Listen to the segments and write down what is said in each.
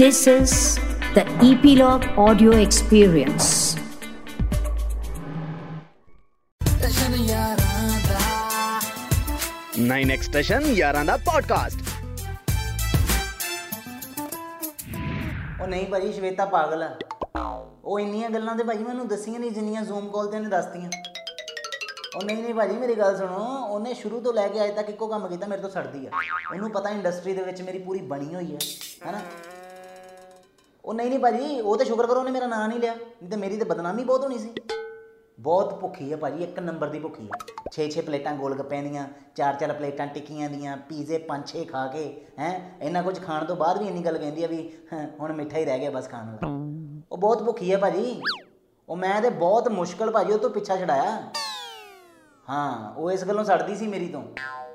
This is the Epilogue Audio Experience. Nine extension ਯਾਰਾਂ ਦਾ podcast ਉਹ ਨਹੀਂ ਭਾਜੀ ਸ਼ਵੇਤਾ ਪਾਗਲ ਆ। ਉਹ ਇੰਨੀਆਂ ਗੱਲਾਂ ਤੇ ਭਾਜੀ ਮੈਨੂੰ ਦੱਸੀਆਂ ਨਹੀਂ ਜਿੰਨੀਆਂ ਜ਼ੂਮ ਕਾਲ ਤੇ ਉਹਨੇ ਦੱਸਤੀਆਂ। ਉਹ ਨਹੀਂ ਨਹੀਂ ਭਾਜੀ ਮੇਰੀ ਗੱਲ ਸੁਣੋ। ਉਹਨੇ ਸ਼ੁਰੂ ਤੋਂ ਲੈ ਕੇ ਅਜੇ ਤੱਕ ਇੱਕੋ ਕੰਮ ਕੀਤਾ ਮੇਰੇ ਤੋਂ ਛੱਡਦੀ ਆ। ਉਹਨੂੰ ਪਤਾ ਇੰਡਸਟਰੀ ਦੇ ਵਿੱਚ ਮੇਰੀ ਪੂਰੀ ਬਣੀ ਹੋਈ ਹੈ ਹੈਨਾ? ਉਹ ਨਹੀਂ ਨਹੀਂ ਭਾਜੀ ਉਹ ਤੇ ਸ਼ੁਕਰ ਕਰੋ ਉਹਨੇ ਮੇਰਾ ਨਾਂ ਨਹੀਂ ਲਿਆ। ਨਹੀਂ ਤੇ ਮੇਰੀ ਤੇ ਬਦਨਾਮੀ ਬਹੁਤ ਹੋਣੀ ਸੀ। ਬਹੁਤ ਭੁੱਖੀ ਹੈ ਭਾਜੀ ਇੱਕ ਨੰਬਰ ਦੀ ਭੁੱਖੀ ਹੈ 6-6 ਪਲੇਟਾਂ ਗੋਲ ਗੱਪਿਆਂ ਦੀਆਂ 4-4 ਪਲੇਟਾਂ ਟਿੱਕੀਆਂ ਦੀਆਂ ਪੀਜ਼ੇ 5-6 ਖਾ ਕੇ ਹੈ? ਇੰਨਾ ਕੁਝ ਖਾਣ ਤੋਂ ਬਾਅਦ ਵੀ ਇੰਨੀ ਗੱਲ ਕਹਿੰਦੀ ਆ ਵੀ ਹੈਂ, ਹੁਣ ਮਿੱਠਾ ਹੀ ਰਹਿ ਗਿਆ ਬਸ ਖਾਣ ਵਾਲਾ ਉਹ ਬਹੁਤ ਭੁੱਖੀ ਹੈ ਭਾਜੀ। ਉਹ ਮੈਂ ਤੇ ਬਹੁਤ ਮੁਸ਼ਕਲ ਭਾਜੀ ਉਹ ਤੋਂ ਪਿੱਛਾ ਛਡਾਇਆ। ਹਾਂ ਉਹ ਇਸ ਗੱਲੋਂ ਛੱਡਦੀ ਸੀ ਮੇਰੀ ਤੋਂ।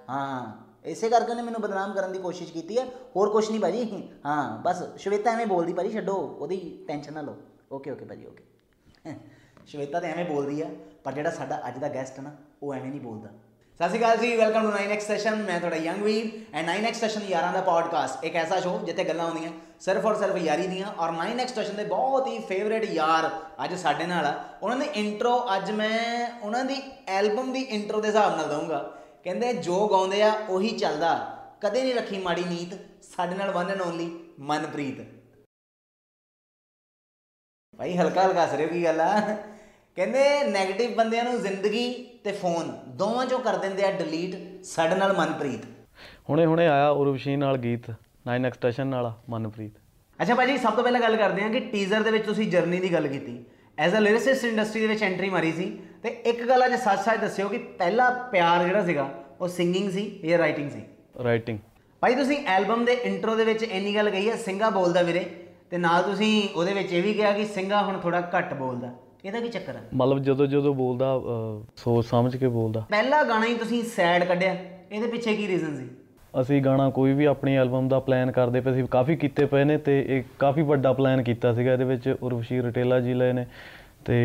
ਹਾਂ। ਇਸੇ ਕਰਕੇ ਉਹਨੇ ਮੈਨੂੰ ਬਦਨਾਮ ਕਰਨ ਦੀ ਕੋਸ਼ਿਸ਼ ਕੀਤੀ ਹੈ। ਹੋਰ ਕੁਝ ਨਹੀਂ ਭਾਜੀ। ਹਾਂ, ਬਸ ਸ਼ਵੇਤਾ ਐਵੇਂ ਬੋਲਦੀ ਭਾਜੀ, ਛੱਡੋ, ਉਹਦੀ ਟੈਨਸ਼ਨ ਨਾ ਲਓ। ਓਕੇ ਓਕੇ ਭਾਜੀ ਓਕੇ ਸ਼ਵੇਤਾ ਤੇ ਐਵੇਂ ਬੋਲਦੀ ਆ, ਪਰ ਜਿਹੜਾ ਸਾਡਾ ਅੱਜ ਦਾ ਗੈਸਟ ਨਾ, ਉਹ ਐਵੇਂ ਨਹੀਂ ਬੋਲਦਾ। ਸਤਿ ਸ਼੍ਰੀ ਅਕਾਲ ਜੀ ਵੈਲਕਮ ਟੂ 9x ਸੈਸ਼ਨ ਮੈਂ ਤੁਹਾਡਾ young Veer and 9x session ਯਾਰਾਂ ਦਾ ਪੋਡਕਾਸਟ ਇੱਕ ਐਸਾ ਸ਼ੋਅ ਜਿੱਥੇ ਗੱਲਾਂ ਹੁੰਦੀਆਂ, ਸਿਰਫ ਔਰ ਸਿਰਫ ਯਾਰੀ ਦੀਆਂ। ਔਰ 9x ਸੈਸ਼ਨ ਦੇ ਬਹੁਤ ਹੀ ਫੇਵਰੇਟ ਯਾਰ ਅੱਜ ਸਾਡੇ ਨਾਲ ਆ। ਉਹਨਾਂ ਦੀ ਇੰਟਰੋ ਅੱਜ ਮੈਂ, ਉਹਨਾਂ ਦੀ ਐਲਬਮ ਦੀ ਇੰਟਰੋ ਦੇ ਹਿਸਾਬ ਨਾਲ ਦਊਂਗਾ। ਕਹਿੰਦੇ ਜੋ ਗਾਉਂਦੇ ਆ ਉਹੀ ਚੱਲਦਾ। ਕਦੇ ਨਹੀਂ ਰੱਖੀ ਮਾੜੀ ਨੀਤ ਸਾਡੇ ਨਾਲ ਵਨ ਐਂਡ ਓਨਲੀ ਮਨਪ੍ਰੀਤ। ਭਾਈ ਹਲਕਾ ਹਲਕਾ ਹੋ ਕੀ ਗੱਲ ਆ? ਕਹਿੰਦੇ 네ਗੇਟਿਵ ਬੰਦਿਆਂ ਨੂੰ ਜ਼ਿੰਦਗੀ ਤੇ ਫੋਨ ਦੋਵਾਂ ਚੋਂ ਕਰ ਦਿੰਦੇ ਆ ਡਿਲੀਟ ਸਾਡੇ ਨਾਲ ਮਨਪ੍ਰੀਤ। ਹੁਣੇ ਹੁਣੇ ਆਇਆ ਉਰਵਸ਼ੀ ਨਾਲ ਗੀਤ 9 ਐਕਸਟੈਸ਼ਨ ਨਾਲ ਮਨਪ੍ਰੀਤ। ਅੱਛਾ ਭਾਜੀ ਸਭ ਤੋਂ ਪਹਿਲਾਂ ਗੱਲ ਕਰਦੇ ਹਾਂ ਕਿ ਟੀਜ਼ਰ ਦੇ ਵਿੱਚ ਤੁਸੀਂ ਜਰਨੀ ਦੀ ਗੱਲ ਕੀਤੀ। ਐਜ਼ ਅ ਲਿਰਿਸਿਸਟ ਇੰਡਸਟਰੀ ਦੇ ਵਿੱਚ ਐਂਟਰੀ ਮਾਰੀ ਸੀ। ਤੇ ਇੱਕ ਗੱਲ ਅੱਜ ਸੱਚ-ਸੱਚ ਦੱਸਿਓ ਕਿ ਪਹਿਲਾ ਪਿਆਰ ਜਿਹੜਾ ਸੀਗਾ ਉਹ ਸਿੰਗਿੰਗ ਸੀ ਜਾਂ ਰਾਈਟਿੰਗ ਸੀ? ਰਾਈਟਿੰਗ ਭਾਈ ਤੁਸੀਂ ਐਲਬਮ ਦੇ ਇੰਟਰੋ ਦੇ ਵਿੱਚ ਇੰਨੀ ਗੱਲ ਕਹੀ ਹੈ ਸਿੰਘਾ ਬੋਲਦਾ ਵੀਰੇ ਤੇ ਨਾਲ ਤੁਸੀਂ ਉਹਦੇ ਵਿੱਚ ਇਹ ਵੀ ਕਿਹਾ ਕਿ ਸਿੰਘਾ ਹੁਣ ਥੋੜਾ ਘੱਟ ਬੋਲਦਾ। ਇਹਦਾ ਕੀ ਚੱਕਰ ਹੈ ਮਤਲਬ ਜਦੋਂ ਜਦੋਂ ਬੋਲਦਾ ਸੋਚ ਸਮਝ ਕੇ ਬੋਲਦਾ। ਪਹਿਲਾ ਗਾਣਾ ਹੀ ਤੁਸੀਂ ਸੈਡ ਕੱਢਿਆ ਇਹਦੇ ਪਿੱਛੇ ਕੀ ਰੀਜ਼ਨ ਸੀ? ਅਸੀਂ ਗਾਣਾ ਕੋਈ ਵੀ ਆਪਣੀ ਐਲਬਮ ਦਾ ਪਲਾਨ ਕਰਦੇ ਪਏ ਸੀ ਕਾਫੀ ਕੀਤੇ ਪਏ ਨੇ ਤੇ ਇਹ ਕਾਫੀ ਵੱਡਾ ਪਲਾਨ ਕੀਤਾ ਸੀਗਾ ਇਹਦੇ ਵਿੱਚ ਉਰਵਸ਼ੀ ਰਟੇਲਾ ਜੀ ਲਏ ਨੇ ਤੇ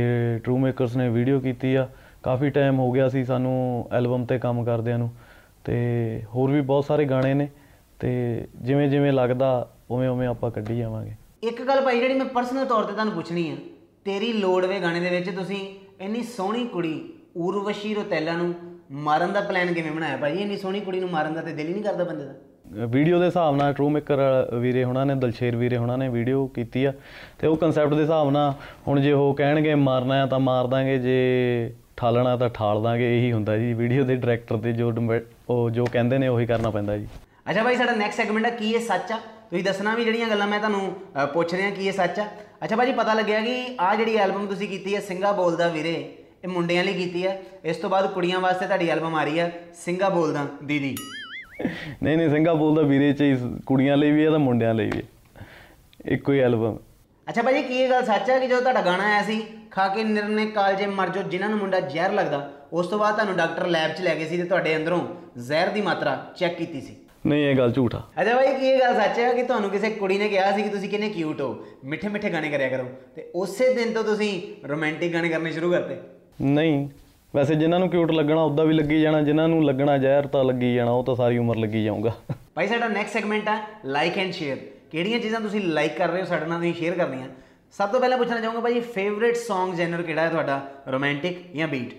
ਟਰੂ ਮੇਕਰਸ ਨੇ ਵੀਡੀਓ ਕੀਤੀ ਆ। ਕਾਫੀ ਟਾਈਮ ਹੋ ਗਿਆ ਸੀ ਸਾਨੂੰ ਐਲਬਮ ਤੇ ਕੰਮ ਕਰਦਿਆਂ ਨੂੰ। ਤੇ ਹੋਰ ਵੀ ਬਹੁਤ ਸਾਰੇ ਗਾਣੇ ਨੇ। ਤੇ ਜਿਵੇਂ ਜਿਵੇਂ ਲੱਗਦਾ, ਉਵੇਂ ਉਵੇਂ ਆਪਾਂ ਕੱਢੀ ਜਾਵਾਂਗੇ। ਇੱਕ ਗੱਲ ਭਾਈ ਜਿਹੜੀ ਮੈਂ ਪਰਸਨਲ ਤੌਰ ਤੇ ਤੁਹਾਨੂੰ ਪੁੱਛਣੀ ਆ, ਤੇਰੀ ਲੋੜਵੇ ਗਾਣੇ ਦੇ ਵਿੱਚ ਤੁਸੀਂ ਇੰਨੀ ਸੋਹਣੀ ਕੁੜੀ ਉਰਵਸ਼ੀ ਰੋਤੈਲਾ ਨੂੰ ਮਾਰਨ ਦਾ ਪਲਾਨ ਕਿਵੇਂ ਬਣਾਇਆ? ਭਾਈ ਇੰਨੀ ਸੋਹਣੀ ਕੁੜੀ ਨੂੰ ਮਾਰਨ ਦਾ ਤੇ ਦਿਲ ਹੀ ਨਹੀਂ ਕਰਦਾ ਬੰਦੇ ਦਾ। ਵੀਡੀਓ ਦੇ ਹਿਸਾਬ ਨਾਲ ਟਰੂ ਮੇਕਰ ਵੀਰੇ ਹੁਣਾਂ ਨੇ ਦਲਸ਼ੇਰ ਵੀਰੇ ਹੁਣਾਂ ਨੇ ਵੀਡੀਓ ਕੀਤੀ ਆ। ਤੇ ਉਹ ਕਨਸੈਪਟ ਦੇ ਹਿਸਾਬ ਨਾਲ ਹੁਣ ਜੇ ਉਹ ਕਹਿਣਗੇ ਮਾਰਨਾ ਹੈ ਤਾਂ ਮਾਰ ਦਾਂਗੇ ਜੇ ਠਾਲਣਾ ਤਾਂ ਠਾਲ ਦਾਂਗੇ ਇਹੀ ਹੁੰਦਾ ਜੀ। ਵੀਡੀਓ ਦੇ ਡਾਇਰੈਕਟਰ ਦੇ ਜੋ ਡਿਮੈ- ਉਹ ਜੋ ਕਹਿੰਦੇ ਨੇ ਉਹੀ ਕਰਨਾ ਪੈਂਦਾ ਜੀ। ਅੱਛਾ ਭਾਈ ਸਾਡਾ ਨੈਕਸਟ ਸੈਗਮੈਂਟ ਆ ਕੀ ਇਹ ਸੱਚ ਆ? ਤੁਸੀਂ ਦੱਸਣਾ ਵੀ ਜਿਹੜੀਆਂ ਗੱਲਾਂ ਮੈਂ ਤੁਹਾਨੂੰ ਅ, ਪੁੱਛ ਰਿਹਾ ਕੀ ਇਹ ਸੱਚ ਆ? ਅੱਛਾ ਭਾਜੀ ਪਤਾ ਲੱਗਿਆ ਕਿ ਆ ਜਿਹੜੀ ਐਲਬਮ ਤੁਸੀਂ ਕੀਤੀ ਹੈ ਸਿੰਘਾ ਬੋਲਦਾ ਵੀਰੇ ਇਹ ਮੁੰਡਿਆਂ ਲਈ ਕੀਤੀ ਹੈ ਇਸ ਤੋਂ ਬਾਅਦ ਕੁੜੀਆਂ ਵਾਸਤੇ ਤੁਹਾਡੀ ਐਲਬਮ ਆ ਰਹੀ ਹੈ ਸਿੰਘਾ ਬੋਲਦਾ ਦੀਦੀ। ਨਹੀਂ ਨਹੀਂ ਸਿੰਘਾ ਬੋਲਦਾ ਵੀਰੇ ਚ ਹੀ ਕੁੜੀਆਂ ਲਈ ਵੀ ਹੈ ਤਾਂ ਮੁੰਡਿਆਂ ਲਈ ਵੀ ਇੱਕੋ ਹੀ ਐਲਬਮ ਅੱਛਾ ਭਾਜੀ ਕੀ ਇਹ ਗੱਲ ਸੱਚ ਹੈ ਕਿ ਜਦੋਂ ਤੁਹਾਡਾ ਗਾਣਾ ਆਇਆ ਸੀ ਖਾ ਕੇ ਨਿਰਨੇ ਕਾਲਜੇ ਮਰ ਜੋ ਜਿਨ੍ਹਾਂ ਨੂੰ ਮੁੰਡਾ ਜ਼ਹਿਰ ਲੱਗਦਾ ਉਸ ਤੋਂ ਬਾਅਦ ਤੁਹਾਨੂੰ ਡਾਕਟਰ ਲੈਬ 'ਚ ਲੈ ਗਏ ਸੀ ਤੇ ਤੁਹਾਡੇ ਅੰਦਰੋਂ ਜ਼ਹਿਰ ਦੀ ਮਾਤਰਾ ਚੈੱਕ ਕੀਤੀ ਸੀ? ਨਹੀਂ ਇਹ ਗੱਲ ਝੂਠ ਆ। ਅੱਛਾ ਭਾਈ ਕੀ ਇਹ ਗੱਲ ਸੱਚ ਹੈ ਕਿ ਤੁਹਾਨੂੰ ਕਿਸੇ ਕੁੜੀ ਨੇ ਕਿਹਾ ਸੀ ਕਿ ਤੁਸੀਂ ਕਿੰਨੇ ਕਿਊਟ ਹੋ ਮਿੱਠੇ ਮਿੱਠੇ ਗਾਣੇ ਕਰਿਆ ਕਰੋ ਤੇ ਉਸੇ ਦਿਨ ਤੋਂ ਤੁਸੀਂ ਰੋਮਾਂਟਿਕ ਗਾਣੇ ਕਰਨੇ ਸ਼ੁਰੂ ਕਰਤੇ? ਨਹੀਂ ਵੈਸੇ ਜਿਨ੍ਹਾਂ ਨੂੰ ਕਿਊਟ ਲੱਗਣਾ ਉਦਾਂ ਵੀ ਲੱਗੀ ਜਾਣਾ ਜਿਨ੍ਹਾਂ ਨੂੰ ਲੱਗਣਾ ਜ਼ਹਿਰ ਤਾਂ ਲੱਗੀ ਜਾਣਾ ਉਹ ਤਾਂ ਸਾਰੀ ਉਮਰ ਲੱਗੀ ਜਾਊਗਾ। ਭਾਈ ਸਾਡਾ ਨੈਕਸਟ ਸੈਗਮੈਂਟ ਹੈ ਲਾਈਕ ਐਂਡ ਸ਼ੇਅਰ ਕਿਹੜੀਆਂ ਚੀਜ਼ਾਂ ਤੁਸੀਂ ਲਾਈਕ ਕਰ ਰਹੇ ਹੋ ਸਾਡੇ ਨਾਲ ਤੁਸੀਂ ਸ਼ੇਅਰ ਕਰਨੀਆਂ। ਸਭ ਤੋਂ ਪਹਿਲਾਂ ਪੁੱਛਣਾ ਚਾਹੂੰਗਾ ਭਾਈ ਫੇਵਰੇਟ Song ਜਨਰ ਕਿਹੜਾ ਹੈ ਤੁਹਾਡਾ? ਰੋਮਾਂਟਿਕ ਜਾਂ beat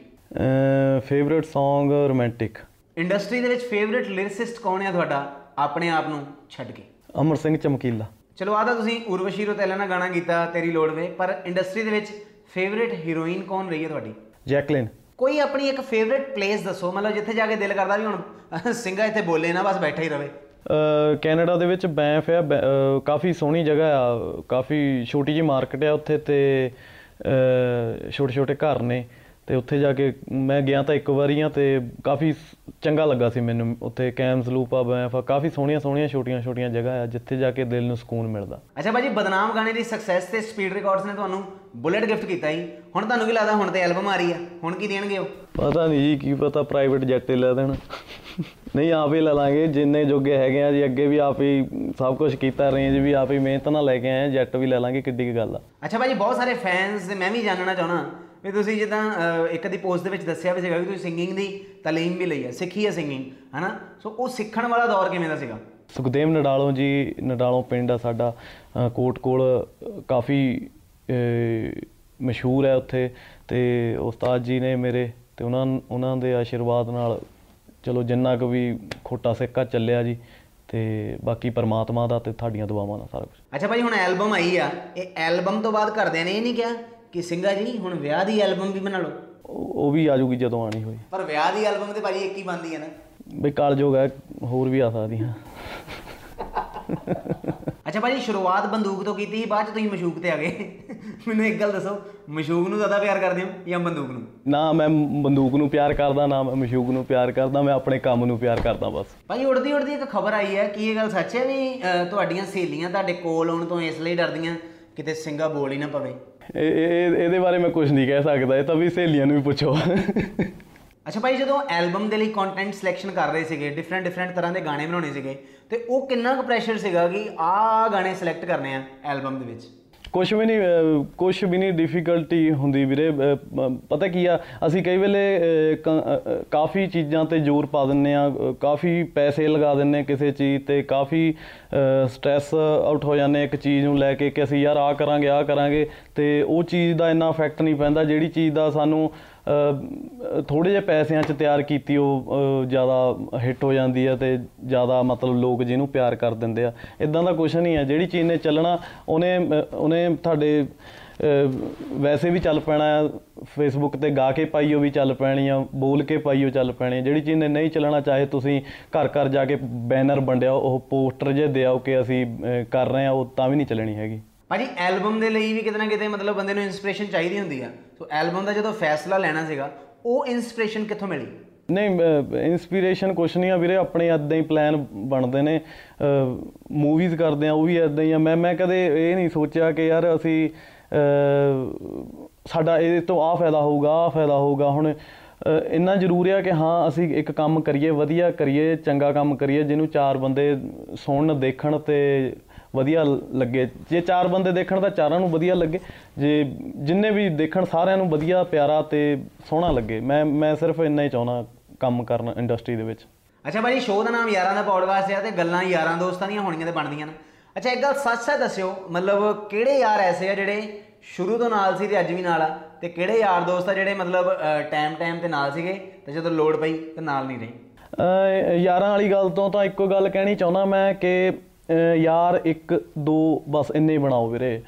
favourite Song romantic industry ਦੇ ਵਿੱਚ ਫੇਵਰੇਟ ਲਿਰਿਸਿਸਟ ਕੌਣ ਹੈ ਤੁਹਾਡਾ? ਆਪਣੇ ਆਪ ਨੂੰ ਛੱਡ ਕੇ। ਅਮਰ ਸਿੰਘ ਚਮਕੀਲਾ। ਚਲੋ ਤਾਂ ਤੁਸੀਂ ਉਰਵਸ਼ੀ ਰੋਤੈਲਾ ਨਾਲ ਗਾਣਾ ਕੀਤਾ ਤੇਰੀ ਲੋੜ ਵੇ ਪਰ ਇੰਡਸਟਰੀ ਦੇ ਵਿੱਚ ਫੇਵਰੇਟ ਹੀਰੋਇਨ ਕੌਣ ਰਹੀ ਹੈ ਤੁਹਾਡੀ? ਜੈਕਲਿਨ। ਕੋਈ ਆਪਣੀ ਇੱਕ ਫੇਵਰੇਟ ਪਲੇਸ ਦੱਸੋ, ਮਤਲਬ ਜਿੱਥੇ ਜਾ ਕੇ ਦਿਲ ਕਰਦਾ ਵੀ ਹੁਣ ਸਿੰਘਾ ਇੱਥੇ ਬੋਲੇ ਨਾ, ਬਸ ਬੈਠਾ ਹੀ ਰਵੇ। ਅਹ ਕੈਨੇਡਾ ਦੇ ਵਿੱਚ ਬੈਂਫ ਆ, ਬੈ- ਅਹ ਕਾਫੀ ਸੋਹਣੀ ਜਗ੍ਹਾ ਆ, ਕਾਫੀ ਛੋਟੀ ਜਿਹੀ ਮਾਰਕੀਟ ਆ ਉੱਥੇ ਤੇ ਛੋਟੇ ਛੋਟੇ ਘਰ ਨੇ। ਤੇ ਉੱਥੇ ਜਾ ਕੇ ਮੈਂ ਗਿਆ ਤਾਂ ਇੱਕ ਵਾਰੀ ਆ ਤੇ ਕਾਫੀ ਚੰਗਾ ਲੱਗਾ ਸੀ ਮੈਨੂੰ। ਉੱਥੇ ਕੈਮਸ ਲੂਪ ਆ ਬੈਂਫ ਕਾਫੀ ਸੋਹਣੀਆਂ ਸੋਹਣੀਆਂ ਛੋਟੀਆਂ ਛੋਟੀਆਂ ਜਗ੍ਹਾ ਆ ਜਿੱਥੇ ਜਾ ਕੇ ਦਿਲ ਨੂੰ ਸਕੂਨ ਮਿਲਦਾ। ਅੱਛਾ ਭਾਜੀ ਬਦਨਾਮ ਗਾਣੇ ਦੀ ਸਕਸੈਸ ਤੇ ਸਪੀਡ ਰਿਕਾਰਡਸ ਨੇ ਤੁਹਾਨੂੰ ਬੁਲੇਟ ਗਿਫਟ ਕੀਤਾ ਜੀ। ਹੁਣ ਤੁਹਾਨੂੰ ਕੀ ਲੱਗਦਾ ਹੁਣ ਤੇ ਐਲਬਮ ਆ ਰਹੀ ਆ ਹੁਣ ਕੀ ਦੇਣਗੇ ਉਹ? ਪਤਾ ਨਹੀਂ ਜੀ ਕੀ ਪਤਾ ਪ੍ਰਾਈਵੇਟ ਜੈਟ ਲੈ ਦੇਣ। ਨਹੀਂ ਆਪ ਹੀ ਲੈ ਲਾਂਗੇ ਜਿੰਨੇ ਜੋਗੇ ਹੈਗੇ ਆ ਜੀ ਅੱਗੇ ਵੀ ਆਪ ਹੀ ਸਭ ਕੁਝ ਕੀਤਾ ਰੇਂਜ ਵੀ ਆਪ ਹੀ ਮਿਹਨਤ ਨਾਲ ਲੈ ਕੇ ਆਏ ਆ ਜੈਟ ਵੀ ਲੈ ਲਾਂਗੇ ਕਿੱਡੀ ਕੀ ਗੱਲ ਆ। ਅੱਛਾ ਭਾਜੀ ਬਹੁਤ ਸਾਰੇ ਫੈਨਸ ਤੇ ਮੈਂ ਵੀ ਜਾਣਨਾ ਚਾਹਣਾ ਵੀ ਤੁਸੀਂ ਜਿੱਦਾਂ ਇੱਕ ਦੀ ਪੋਸਟ ਦੇ ਵਿੱਚ ਦੱਸਿਆ ਵੀ ਸੀਗਾ ਵੀ ਤੁਸੀਂ ਸਿੰਗਿੰਗ ਦੀ ਤਾਲੀਮ ਵੀ ਲਈ ਹੈ ਸਿੱਖੀ ਹੈ ਸਿੰਗਿੰਗ ਹਨਾ? ਸੋ ਉਹ ਸਿੱਖਣ ਵਾਲਾ ਦੌਰ ਕਿਵੇਂ ਦਾ ਸੀਗਾ? ਸੁਖਦੇਵ ਨਡਾਲੋਂ ਜੀ ਨਡਾਲੋਂ ਪਿੰਡ ਆ ਸਾਡਾ ਕੋਟ ਕੋਲ ਕਾਫੀ ਮਸ਼ਹੂਰ ਹੈ ਉੱਥੇ ਤੇ ਉਸਤਾਦ ਜੀ ਨੇ ਮੇਰੇ ਤੇ ਉਹਨਾਂ ਉਹਨਾਂ ਦੇ ਆਸ਼ੀਰਵਾਦ ਨਾਲ ਚਲੋ ਜਿੰਨਾ ਕੁ ਵੀ ਖੋਟਾ ਸਿੱਕਾ ਚੱਲਿਆ ਜੀ ਤੇ ਬਾਕੀ ਪਰਮਾਤਮਾ ਦਾ ਤੇ ਤੁਹਾਡੀਆਂ ਦੁਆਵਾਂ ਨਾਲ ਸਾਰਾ ਕੁਝ ਅੱਛਾ ਭਾਈ ਹੁਣ ਐਲਬਮ ਆਈ ਆ ਇਹ ਐਲਬਮ ਤੋਂ ਬਾਅਦ ਘਰਦਿਆਂ ਨੇ ਇਹ ਨਹੀਂ ਕਿਹਾ ਕਿ ਸਿੰਘਾ ਜੀ ਹੁਣ ਵਿਆਹ ਦੀ ਐਲਬਮ ਵੀ ਬਣਾ ਲਓ। ਉਹ ਵੀ ਆ ਜਾਊਗੀ ਜਦੋਂ ਆਣੀ ਹੋਈ। ਪਰ ਵਿਆਹ ਦੀ ਐਲਬਮ ਤੇ ਭਾਜੀ ਇੱਕ ਹੀ ਬਣਦੀ ਹੈ ਨਾ। ਬਈ ਕਾਲਜੋਗ ਹੈ ਹੋਰ ਵੀ ਆ ਸਕਦੀਆਂ। ਅੱਛਾ ਭਾਜੀ ਸ਼ੁਰੂਆਤ ਬੰਦੂਕ ਤੋਂ ਕੀਤੀ ਬਾਅਦ ਚ ਤੁਸੀਂ ਮਸ਼ੂਕ ਤੇ ਆ ਗਏ। ਮੈਨੂੰ ਇੱਕ ਗੱਲ ਦੱਸੋ ਮਸ਼ੂਕ ਨੂੰ ਜ਼ਿਆਦਾ ਪਿਆਰ ਕਰਦੇ ਹੋ ਜਾਂ ਬੰਦੂਕ ਨੂੰ? ਨਾ ਮੈਂ ਬੰਦੂਕ ਨੂੰ ਪਿਆਰ ਕਰਦਾ ਨਾ ਮੈਂ ਮਸ਼ੂਕ ਨੂੰ ਪਿਆਰ ਕਰਦਾ ਮੈਂ ਆਪਣੇ ਕੰਮ ਨੂੰ ਪਿਆਰ ਕਰਦਾ ਬਸ। ਭਾਜੀ ਉੜਦੀ ਉੜਦੀ ਇੱਕ ਖਬਰ ਆਈ ਹੈ ਕਿ ਇਹ ਗੱਲ ਸੱਚ ਹੈ ਵੀ ਤੁਹਾਡੀਆਂ ਸਹੇਲੀਆਂ ਤੁਹਾਡੇ ਕੋਲ ਆਉਣ ਤੋਂ ਇਸ ਲਈ ਡਰਦੀਆਂ ਕਿਤੇ ਸਿੰਘਾ ਬੋਲ ਹੀ ਨਾ ਪਵੇ? ਇਹ ਇਹ- ਇਹਦੇ ਬਾਰੇ ਮੈਂ ਕੁਝ ਨਹੀਂ ਕਹਿ ਸਕਦਾ, ਇਹ ਤਾਂ ਵੀ ਸਹੇਲੀਆਂ ਨੂੰ ਵੀ ਪੁੱਛੋ। ਅੱਛਾ ਭਾਈ, ਜਦੋਂ ਐਲਬਮ ਦੇ ਲਈ ਕੰਟੈਂਟ ਸਿਲੈਕਸ਼ਨ ਕਰ ਰਹੇ ਸੀਗੇ ਡਿਫਰੈਂਟ ਡਿਫਰੈਂਟ ਤਰ੍ਹਾਂ ਦੇ ਗਾਣੇ ਬਣਾਉਣੇ ਸੀਗੇ, ਤੇ ਉਹ ਕਿੰਨਾ ਕੁ ਪ੍ਰੈਸ਼ਰ ਸੀਗਾ ਕਿ ਆਹ ਗਾਣੇ ਸਿਲੈਕਟ ਕਰਨੇ ਆ ਐਲਬਮ ਦੇ ਵਿੱਚ? ਕੁਝ ਵੀ ਨਹੀਂ ਕੁਝ ਵੀ ਨਹੀਂ ਡਿਫਿਕਲਟੀ ਹੁੰਦੀ ਵੀਰੇ। ਅਹ, ਪ- ਪਤਾ ਕੀ ਆ ਅਸੀਂ ਕਈ ਵੇਲੇ ਅਹ, ਕ- ਅਹ, ਕਾਫੀ ਚੀਜ਼ਾਂ ਤੇ ਜ਼ੋਰ ਪਾ ਦਿੰਨੇ ਆ ਕਾਫੀ ਪੈਸੇ ਲਗਾ ਦਿੰਨੇ ਕਿਸੇ ਚੀਜ਼ ਤੇ ਕਾਫੀ ਸਟ੍ਰੈਸ ਆਊਟ ਹੋ ਜਾਂਦੇ ਇੱਕ ਚੀਜ਼ ਨੂੰ ਲੈ ਕੇ ਕਿ ਅਸੀਂ ਯਾਰ ਆ ਕਰਾਂਗੇ ਆ ਕਰਾਂਗੇ ਤੇ ਉਹ ਚੀਜ਼ ਦਾ ਇੰਨਾ ਇਫੈਕਟ ਨਹੀਂ ਪੈਂਦਾ ਜਿਹੜੀ ਚੀਜ਼ ਦਾ ਸਾਨੂੰ ਥੋੜੇ ਜਿਹੇ ਪੈਸਿਆਂ 'ਚ ਤਿਆਰ ਕੀਤੀ ਉਹ ਅਹ, ਜ਼ਿਆਦਾ ਹਿੱਟ ਹੋ ਜਾਂਦੀ ਹੈ ਤੇ ਜ਼ਿਆਦਾ ਮਤਲਬ ਲੋਕ ਜਿਹਨੂੰ ਪਿਆਰ ਕਰ ਦਿੰਦੇ ਆ। ਇਦਾਂ ਦਾ ਕੁਝ ਨਹੀਂ ਹੈ ਜਿਹੜੀ ਚੀਜ਼ ਨੇ ਚੱਲਣਾ ਉਹਨੇ ਅਹ, ਉਹਨੇ ਤੁਹਾਡੇ ਅਹ, ਵੈਸੇ ਵੀ ਚੱਲ ਪੈਣਾ ਆ। ਫੇਸਬੁੱਕ ਤੇ ਗਾ ਕੇ ਪਾਈਓ ਵੀ ਚੱਲ ਪੈਣੀ ਆ ਬੋਲ ਕੇ ਪਾਈਓ ਚੱਲ ਪੈਣੀ ਆ। ਜਿਹੜੀ ਚੀਜ਼ ਨੇ ਨਹੀਂ ਚੱਲਣਾ ਚਾਹੇ ਤੁਸੀਂ ਘਰ ਘਰ ਜਾ ਕੇ ਬੈਨਰ ਵੰਡਿਆ ਉਹ ਪੋਸਟਰ ਜੇ ਦਿਆਓ ਕਿ ਅਸੀਂ ਅਹ, ਕਰ ਰਹੇ ਆ ਉਹ ਤਾਂ ਵੀ ਨਹੀਂ ਚੱਲਣੀ ਹੈਗੀ। ਭਾਜੀ ਐਲਬਮ ਦੇ ਲਈ ਵੀ ਕਿਤੇ ਨਾ ਕਿਤੇ ਮਤਲਬ ਬੰਦੇ ਨੂੰ ਇਨਸਪੀਰੇਸ਼ਨ ਚਾਹੀਦੀ ਹੁੰਦੀ ਆ। ਸੋ ਐਲਬਮ ਦਾ ਜਦੋਂ ਫੈਸਲਾ ਲੈਣਾ ਸੀਗਾ ਉਹ ਇਨਸਪੀਰੇਸ਼ਨ ਕਿੱਥੋਂ ਮਿਲੀ? ਨਹੀਂ ਇਨਸਪੀਰੇਸ਼ਨ ਕੁਛ ਨਹੀਂ ਆ ਵੀਰੇ ਆਪਣੇ ਇਦਾਂ ਹੀ ਪਲਾਨ ਬਣਦੇ ਨੇ। ਮੂਵੀਜ਼ ਕਰਦੇ ਆ ਉਹ ਵੀ ਇਦਾਂ ਹੀ ਆ। ਮੈਂ ਮੈਂ ਕਦੇ ਇਹ ਨਹੀਂ ਸੋਚਿਆ ਕਿ ਯਾਰ ਅਸੀਂ ਅਹ, ਸਾਡਾ ਇਹਦੇ ਤੋਂ ਆਹ ਫਾਇਦਾ ਹੋਊਗਾ ਆਹ ਫਾਇਦਾ ਹੋਊਗਾ। ਹੁਣ ਅਹ, ਇੰਨਾ ਜ਼ਰੂਰੀ ਆ ਕਿ ਹਾਂ ਅਸੀਂ ਇੱਕ ਕੰਮ ਕਰੀਏ ਵਧੀਆ ਕਰੀਏ ਚੰਗਾ ਕੰਮ ਕਰੀਏ ਜਿਹਨੂੰ ਚਾਰ ਬੰਦੇ ਸੁਣਨ ਦੇਖਣ ਤੇ ਵਧੀਆ ਲੱਗੇ। ਜੇ ਚਾਰ ਬੰਦੇ ਦੇਖਣ ਤਾਂ ਚਾਰਾਂ ਨੂੰ ਵਧੀਆ ਲੱਗੇ। ਜੇ ਜਿੰਨੇ ਵੀ ਦੇਖਣ ਸਾਰਿਆਂ ਨੂੰ ਵਧੀਆ ਪਿਆਰਾ ਤੇ ਸੋਹਣਾ ਲੱਗੇ। ਮੈਂ ਮੈਂ ਸਿਰਫ ਇੰਨਾ ਹੀ ਚਾਹੁੰਦਾ ਕੰਮ ਕਰਨ ਇੰਡਸਟਰੀ ਦੇ ਵਿੱਚ। ਅੱਛਾ ਭਾਜੀ ਸ਼ੋਅ ਦਾ ਨਾਮ ਯਾਰਾਂ ਦਾ ਪੌਡਕਾਸਟ ਹੈ ਤੇ ਗੱਲਾਂ ਯਾਰਾਂ ਦੋਸਤਾਂ ਦੀਆਂ ਹੋਣੀਆਂ ਤੇ ਬਣਦੀਆਂ ਨੇ। ਅੱਛਾ ਇੱਕ ਗੱਲ ਸੱਚ ਸੱਚ ਦੱਸਿਓ ਮਤਲਬ ਕਿਹੜੇ ਯਾਰ ਐਸੇ ਆ ਜਿਹੜੇ ਸ਼ੁਰੂ ਤੋਂ ਨਾਲ ਸੀ ਤੇ ਅੱਜ ਵੀ ਨਾਲ ਆ? ਤੇ ਕਿਹੜੇ ਯਾਰ ਦੋਸਤ ਆ ਜਿਹੜੇ ਮਤਲਬ ਟਾਈਮ ਟਾਈਮ ਤੇ ਨਾਲ ਸੀਗੇ ਤੇ ਜਦੋਂ ਲੋੜ ਪਈ ਤੇ ਨਾਲ ਨਹੀਂ ਰਹੇ? ਯਾਰਾਂ ਵਾਲੀ ਗੱਲ ਤੋਂ ਤਾਂ ਇੱਕੋ ਗੱਲ ਕਹਿਣੀ ਚਾਹੁੰਦਾ ਮੈਂ ਕਿ ਯਾਰ, ਇੱਕ, ਦੋ, ਬਸ ਇੰਨੇ ਹੀ ਬਣਾਓ ਵੀਰੇ।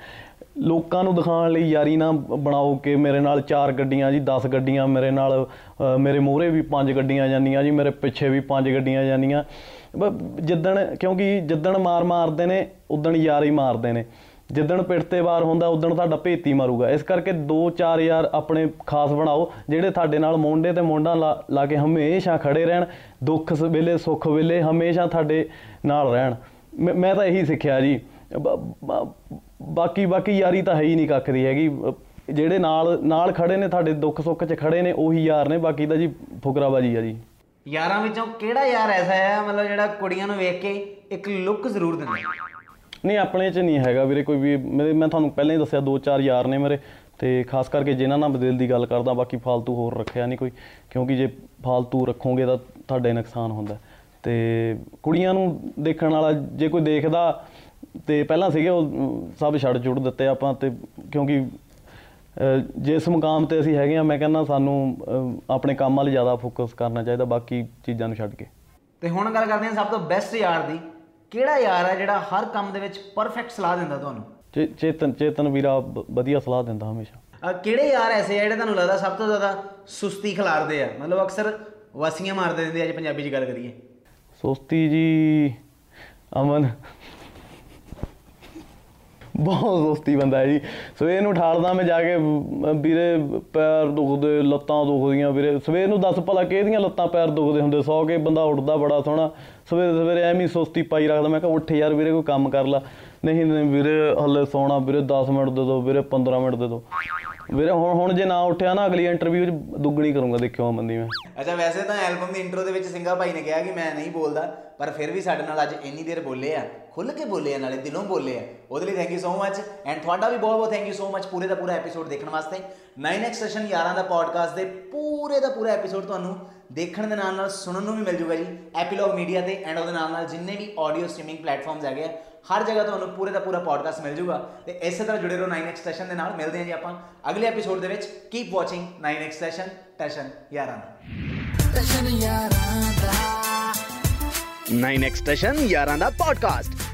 ਲੋਕਾਂ ਨੂੰ ਦਿਖਾਉਣ ਲਈ ਯਾਰੀ ਨਾ ਬਣਾਓ ਕਿ ਮੇਰੇ ਨਾਲ ਚਾਰ ਗੱਡੀਆਂ ਜੀ 10 ਗੱਡੀਆਂ ਮੇਰੇ ਨਾਲ, ਅਹ ਮੇਰੇ ਮੋਹਰੇ ਵੀ ਪੰਜ ਗੱਡੀਆਂ ਜਾਂਦੀਆਂ ਜੀ, ਮੇਰੇ ਪਿੱਛੇ ਵੀ ਪੰਜ ਗੱਡੀਆਂ ਜਾਂਦੀਆਂ। ਬ- ਜਿੱਦਣ, ਕਿਉਂਕਿ ਜਿੱਦਣ ਮਾਰ ਮਾਰਦੇ ਨੇ, ਉਦਣ ਯਾਰ ਹੀ ਮਾਰਦੇ ਨੇ। ਜਿੱਦਣ ਪਿੱਠ ਤੇ ਵਾਰ ਹੁੰਦਾ, ਉਦਣ ਤੁਹਾਡਾ ਭੇਤੀ ਮਾਰੂਗਾ। ਇਸ ਕਰਕੇ ਦੋ ਚਾਰ ਯਾਰ ਆਪਣੇ ਖਾਸ ਬਣਾਓ, ਜਿਹੜੇ ਤੁਹਾਡੇ ਨਾਲ ਮੋਢੇ ਤੇ ਮੋਢਾ ਲਾ ਲਾ ਕੇ ਹਮੇਸ਼ਾ ਖੜੇ ਰਹਿਣ, ਦੁੱਖ ਸ- ਵੇਲੇ, ਸੁੱਖ ਵੇਲੇ ਹਮੇਸ਼ਾ ਤੁਹਾਡੇ ਨਾਲ ਰਹਿਣ। ਮੈਂ ਤਾਂ ਇਹੀ ਸਿੱਖਿਆ ਜੀ। ਬਾਕੀ ਬਾਕੀ ਯਾਰੀ ਤਾਂ ਹੈ ਹੀ ਨਹੀਂ ਕੱਖ ਦੀ ਹੈਗੀ। ਜਿਹੜੇ ਨਾਲ ਨਾਲ ਖੜੇ ਨੇ ਤੁਹਾਡੇ ਦੁੱਖ ਸੁੱਖ 'ਚ ਖੜੇ ਨੇ ਉਹੀ ਯਾਰ ਨੇ। ਬਾਕੀ ਤਾਂ ਜੀ ਫੁਕਰਾਬਾਜੀ ਆ ਜੀ। ਯਾਰਾਂ ਵਿੱਚੋਂ ਕਿਹੜਾ ਯਾਰ ਐਸਾ ਹੈ ਮਤਲਬ ਜਿਹੜਾ ਕੁੜੀਆਂ ਨੂੰ ਵੇਖ ਕੇ ਇੱਕ ਲੁੱਕ ਜ਼ਰੂਰ ਦਿੰਦਾ ਨਹੀਂ ਆਪਣੇ 'ਚ ਨਹੀਂ ਹੈਗਾ ਵੀਰੇ ਕੋਈ ਵੀ। ਮੇਰੇ ਮੈਂ ਤੁਹਾਨੂੰ ਪਹਿਲਾਂ ਹੀ ਦੱਸਿਆ ਦੋ ਚਾਰ ਯਾਰ ਨੇ ਮੇਰੇ। ਤੇ ਖਾਸ ਕਰਕੇ ਜਿਨ੍ਹਾਂ ਨਾਲ ਬਦਲ ਦੀ ਗੱਲ ਕਰਦਾ ਬਾਕੀ ਫालतू ਹੋਰ ਰੱਖਿਆ ਨਹੀਂ ਕੋਈ। ਕਿਉਂਕਿ ਜੇ ਫालतू ਰੱਖੋਗੇ ਤਾਂ ਤੁਹਾਡੇ ਨੁਕਸਾਨ ਹੁੰਦਾ ਤੇ ਕੁੜੀਆਂ ਨੂੰ ਦੇਖਣ ਵਾਲਾ ਜੇ ਕੋਈ ਦੇਖਦਾ ਤੇ ਪਹਿਲਾਂ ਸੀਗੇ ਉਹ ਸਭ ਛੱਡ ਛੁੱਟ ਦਿੱਤੇ ਆਪਾਂ ਤੇ ਕਿਉਂਕਿ ਜਿਸ ਮੁਕਾਮ ਤੇ ਅਸੀਂ ਹੈਗੇ ਆ ਮੈਂ ਕਹਿੰਦਾ ਸਾਨੂੰ ਆਪਣੇ ਕੰਮ ਵੱਲ ਜ਼ਿਆਦਾ ਫੋਕਸ ਕਰਨਾ ਚਾਹੀਦਾ ਬਾਕੀ ਚੀਜ਼ਾਂ ਨੂੰ ਛੱਡ ਕੇ। ਤੇ ਹੁਣ ਗੱਲ ਕਰਦੇ ਹਾਂ ਸਭ ਤੋਂ ਬੈਸਟ ਯਾਰ ਦੀ। ਕਿਹੜਾ ਯਾਰ ਹੈ ਜਿਹੜਾ ਹਰ ਕੰਮ ਦੇ ਵਿੱਚ ਪਰਫੈਕਟ ਸਲਾਹ ਦਿੰਦਾ ਤੁਹਾਨੂੰ? ਚੇਤਨ ਚੇਤਨ ਵੀਰਾ ਵਧੀਆ ਸਲਾਹ ਦਿੰਦਾ ਹਮੇਸ਼ਾ। ਕਿਹੜੇ ਯਾਰ ਐਸੇ ਆ ਜਿਹੜੇ ਤੁਹਾਨੂੰ ਲੱਗਦਾ ਸਭ ਤੋਂ ਜ਼ਿਆਦਾ ਸੁਸਤੀ ਖਿਲਾਰਦੇ ਆ? ਮਤਲਬ ਅਕਸਰ ਵਾਸੀਆਂ ਮਾਰਦੇ ਦਿੰਦੇ ਆ ਜੇ ਪੰਜਾਬੀ 'ਚ ਗੱਲ ਕਰੀਏ। ਸੁਸਤੀ ਜੀ ਅਮਨ। ਬਹੁਤ ਸੁਸਤੀ ਬੰਦਾ ਹੈ ਜੀ। ਸਵੇਰ ਨੂੰ ਠਾਲਦਾ ਮੈਂ ਜਾ ਕੇ ਅਮ, ਵੀਰੇ ਪੈਰ ਦੁਖਦੇ ਲੱਤਾਂ ਦੁਖਦੀਆਂ ਵੀਰੇ। ਸਵੇਰ ਨੂੰ ਦੱਸ ਭਲਾ ਕਿਹਦੀਆਂ ਲੱਤਾਂ ਪੈਰ ਦੁਖਦੇ ਹੁੰਦੇ? ਸੌ ਕੇ ਬੰਦਾ ਉੱਠਦਾ ਬੜਾ ਸੋਹਣਾ। ਸਵੇਰੇ ਸਵੇਰੇ ਐਵੇਂ ਹੀ ਸੁਸਤੀ ਪਾਈ ਰੱਖਦਾ। ਮੈਂ ਕਿਹਾ ਉੱਠ ਯਾਰ ਵੀਰੇ ਕੋਈ ਕੰਮ ਕਰ ਲਾ। ਨਹੀਂ ਨਹੀਂ ਵੀਰੇ ਹੱਲੇ ਸੌਣਾ। ਵੀਰੇ 10 ਮਿੰਟ ਦੇ ਦਿਓ ਵੀਰੇ 15 ਮਿੰਟ ਦੇ ਦਿਓ। ਵੀਰੇ, ਹੁਣ ਹੁਣ ਜੇ ਨਾ ਉੱਠਿਆ ਨਾ ਅਗਲੀ ਇੰਟਰਵਿਊ 'ਚ ਦੁੱਗਣੀ ਕਰੂੰਗਾ, ਦੇਖਿਓ ਬੰਦੀ ਮੈਂ। ਅੱਛਾ, ਵੈਸੇ ਤਾਂ ਐਲਬਮ ਦੀ ਇੰਟਰੋ ਦੇ ਵਿੱਚ ਸਿੰਘਾ ਭਾਈ ਨੇ ਕਿਹਾ ਕਿ ਮੈਂ ਨਹੀਂ ਬੋਲਦਾ, ਪਰ ਫਿਰ ਵੀ ਸਾਡੇ ਨਾਲ ਅੱਜ ਇੰਨੀ ਦੇਰ ਬੋਲੇ ਆ ਖੁੱਲ ਕੇ ਬੋਲੇ ਆ ਨਾਲੇ, ਦਿਲੋਂ ਬੋਲੇ ਆ। ਉਹਦੇ ਲਈ thank you so much and ਤੁਹਾਡਾ ਵੀ ਬਹੁਤ ਬਹੁਤ ਥੈਂਕ ਯੂ ਸੋ ਮੱਚ ਪੂਰੇ ਦਾ ਪੂਰਾ ਐਪੀਸੋਡ ਦੇਖਣ ਵਾਸਤੇ। 9x ਸੈਸ਼ਨ ਯਾਰਾਂ ਦਾ ਪੋਡਕਾਸਟ ਦੇ ਪੂਰੇ ਦਾ ਪੂਰਾ ਐਪੀਸੋਡ ਤੁਹਾਨੂੰ ਦੇਖਣ ਦੇ ਨਾਲ ਨਾਲ ਸੁਣਨ ਨੂੰ ਵੀ ਮਿਲ ਜੂਗਾ ਜੀ। ਐਪੀਲੌਗ ਮੀਡੀਆ ਤੇ ਐਂਡ ਉਹਦੇ ਨਾਲ ਨਾਲ ਜਿੰਨੇ ਵੀ ਆਡੀਓ ਸਟ੍ਰੀਮਿੰਗ ਪਲੇਟਫਾਰਮਸ ਹੈਗੇ ਆ ਹਰ ਜਗ੍ਹਾ ਤੁਹਾਨੂੰ ਪੂਰੇ ਦਾ ਪੂਰਾ ਪੋਡਕਾਸਟ ਮਿਲ ਜੂਗਾ। ਤੇ ਇਸੇ ਤਰ੍ਹਾਂ ਜੁੜੇ ਰਹੋ 9x ਸੈਸ਼ਨ ਦੇ ਨਾਲ। ਮਿਲਦੇ ਹਾਂ ਜੀ ਆਪਾਂ ਅਗਲੇ ਐਪੀਸੋਡ ਦੇ ਵਿੱਚ। ਕੀਪ ਵਾਚਿੰਗ 9x ਸੈਸ਼ਨ ਟੈਸ਼ਨ ਯਾਰਾਂ ਦਾ। 9x ਸਟੇਸ਼ਨ 11 ਦਾ ਪੋਡਕਾਸਟ